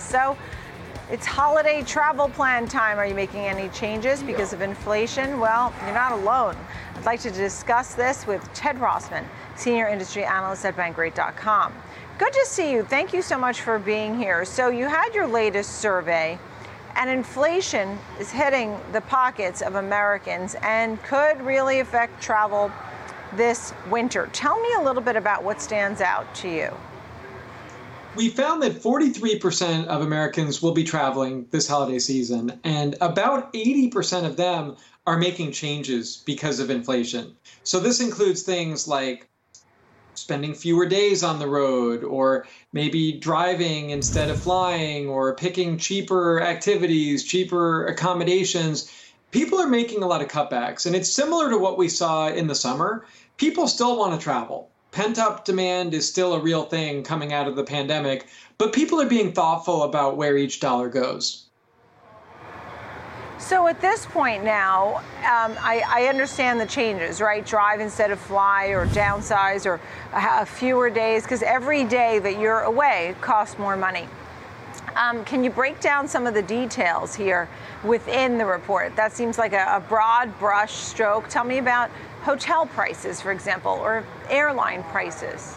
So it's holiday travel plan time. Are you making any changes because of inflation? Well, you're not alone. I'd like to discuss this with Ted Rossman, Senior Industry Analyst at Bankrate.com. Good to see you. Thank you so much for being here. So, you had your latest survey, and inflation is hitting the pockets of Americans and could really affect travel this winter. Tell me a little bit about what stands out to you we found that 43% of Americans will be traveling this holiday season, and about 80% of them are making changes because of inflation. So, this includes things like spending fewer days on the road, or maybe driving instead of flying, or picking cheaper activities, cheaper accommodations. People are making a lot of cutbacks, and it's similar to what we saw in the summer. People still want to travel pent up demand is still a real thing coming out of the pandemic, but people are being thoughtful about where each dollar goes. So at this point now, um, I, I, understand the changes, right? Drive instead of fly, or downsize, or fewer days, because every day that you're away costs more money. Um, can you break down some of the details here within the report? That seems like a, a broad brush stroke. Tell me about hotel prices, for example, or airline prices?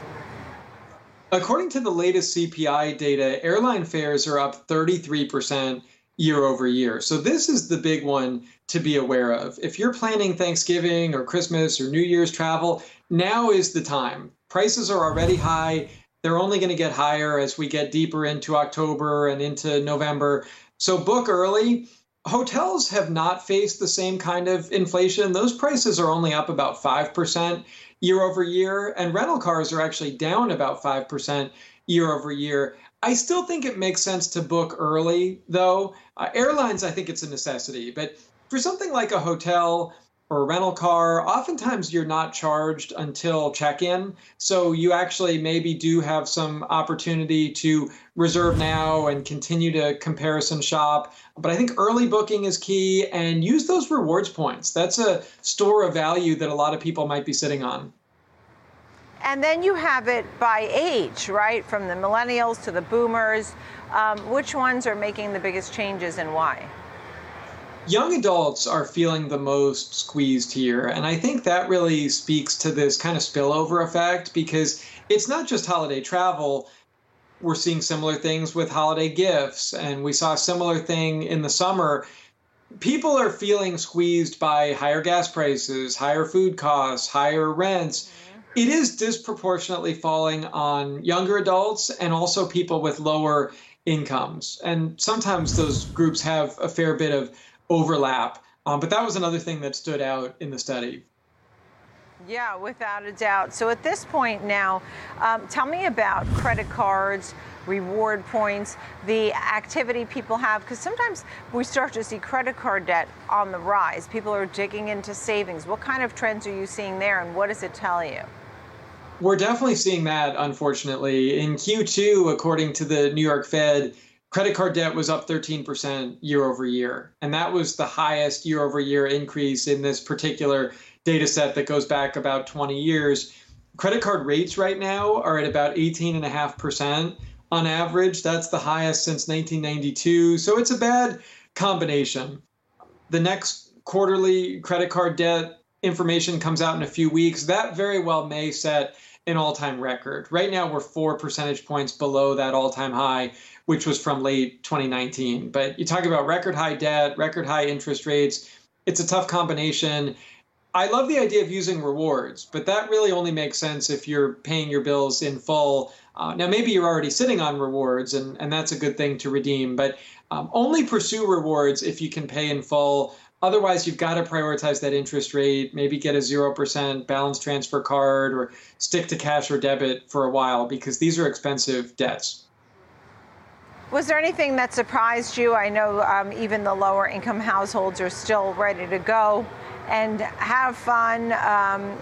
According to the latest CPI data, airline fares are up 33% year over year. So, this is the big one to be aware of. If you're planning Thanksgiving or Christmas or New Year's travel, now is the time. Prices are already high. They're only going to get higher as we get deeper into October and into November. So, book early hotels have not faced the same kind of inflation. Those prices are only up about 5% year over year, and rental cars are actually down about 5% year over year. I still think it makes sense to book early, though. Uh, airlines, I think it's a necessity, but for something like a hotel, or a rental car, oftentimes you're not charged until check in. So you actually maybe do have some opportunity to reserve now and continue to comparison shop. But I think early booking is key and use those rewards points. That's a store of value that a lot of people might be sitting on. And then you have it by age, right? From the millennials to the boomers. Um, which ones are making the biggest changes and why? Young adults are feeling the most squeezed here. And I think that really speaks to this kind of spillover effect because it's not just holiday travel. We're seeing similar things with holiday gifts, and we saw a similar thing in the summer. People are feeling squeezed by higher gas prices, higher food costs, higher rents. Mm-hmm. It is disproportionately falling on younger adults and also people with lower incomes. And sometimes those groups have a fair bit of overlap. Um, but that was another thing that stood out in the study. Yeah, without a doubt. So at this point now, um, tell me about credit cards, reward points, the activity people have, because sometimes we start to see credit card debt on the rise. People are digging into savings. What kind of trends are you seeing there, and what does it tell you? We're definitely seeing that, unfortunately. In Q2, according to the New York Fed, credit card debt was up 13% year over year. And that was the highest year over year increase in this particular data set that goes back about 20 years. Credit card rates right now are at about 18.5% on average. That's the highest since 1992. So it's a bad combination. The next quarterly credit card debt information comes out in a few weeks. That very well may set an all time record. Right now, we're four percentage points below that all time high which was from late 2019. But you talk about record high debt, record high interest rates. It's a tough combination. I love the idea of using rewards, but that really only makes sense if you're paying your bills in full. Uh, now, maybe you're already sitting on rewards, and, and that's a good thing to redeem, but um, only pursue rewards if you can pay in full. Otherwise, you've got to prioritize that interest rate, maybe get a 0% balance transfer card or stick to cash or debit for a while because these are expensive debts. Was there anything that surprised you? I know um, even the lower income households are still ready to go and have fun. Um,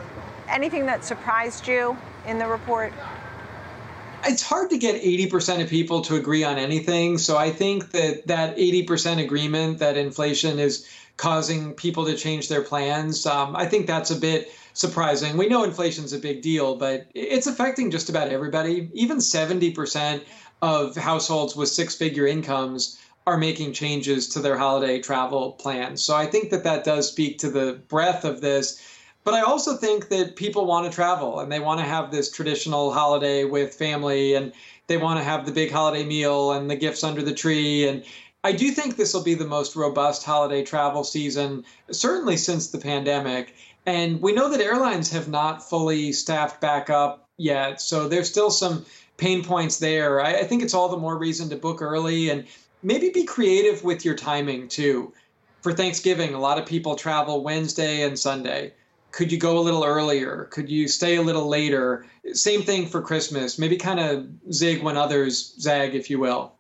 anything that surprised you in the report? It's hard to get 80% of people to agree on anything. So I think that that 80% agreement that inflation is causing people to change their plans, um, I think that's a bit surprising. We know inflation's a big deal, but it's affecting just about everybody. Even 70% of households with six figure incomes are making changes to their holiday travel plans. So I think that that does speak to the breadth of this. But I also think that people want to travel and they want to have this traditional holiday with family and they want to have the big holiday meal and the gifts under the tree. And I do think this will be the most robust holiday travel season, certainly since the pandemic. And we know that airlines have not fully staffed back up yet. So there's still some pain points there. I, I think it's all the more reason to book early and maybe be creative with your timing too. For Thanksgiving, a lot of people travel Wednesday and Sunday. Could you go a little earlier? Could you stay a little later? Same thing for Christmas. Maybe kind of zig when others zag, if you will.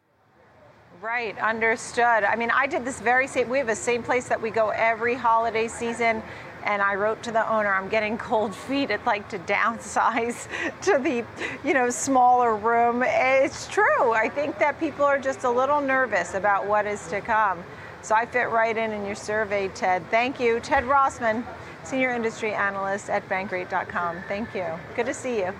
Right, understood. I mean, I did this very same, we have the same place that we go every holiday season. And I wrote to the owner, I'm getting cold feet. I'd like to downsize to the, you know, smaller room. It's true. I think that people are just a little nervous about what is to come. So I fit right in in your survey, Ted. Thank you. Ted Rossman, Senior Industry Analyst at Bankrate.com. Thank you. Good to see you.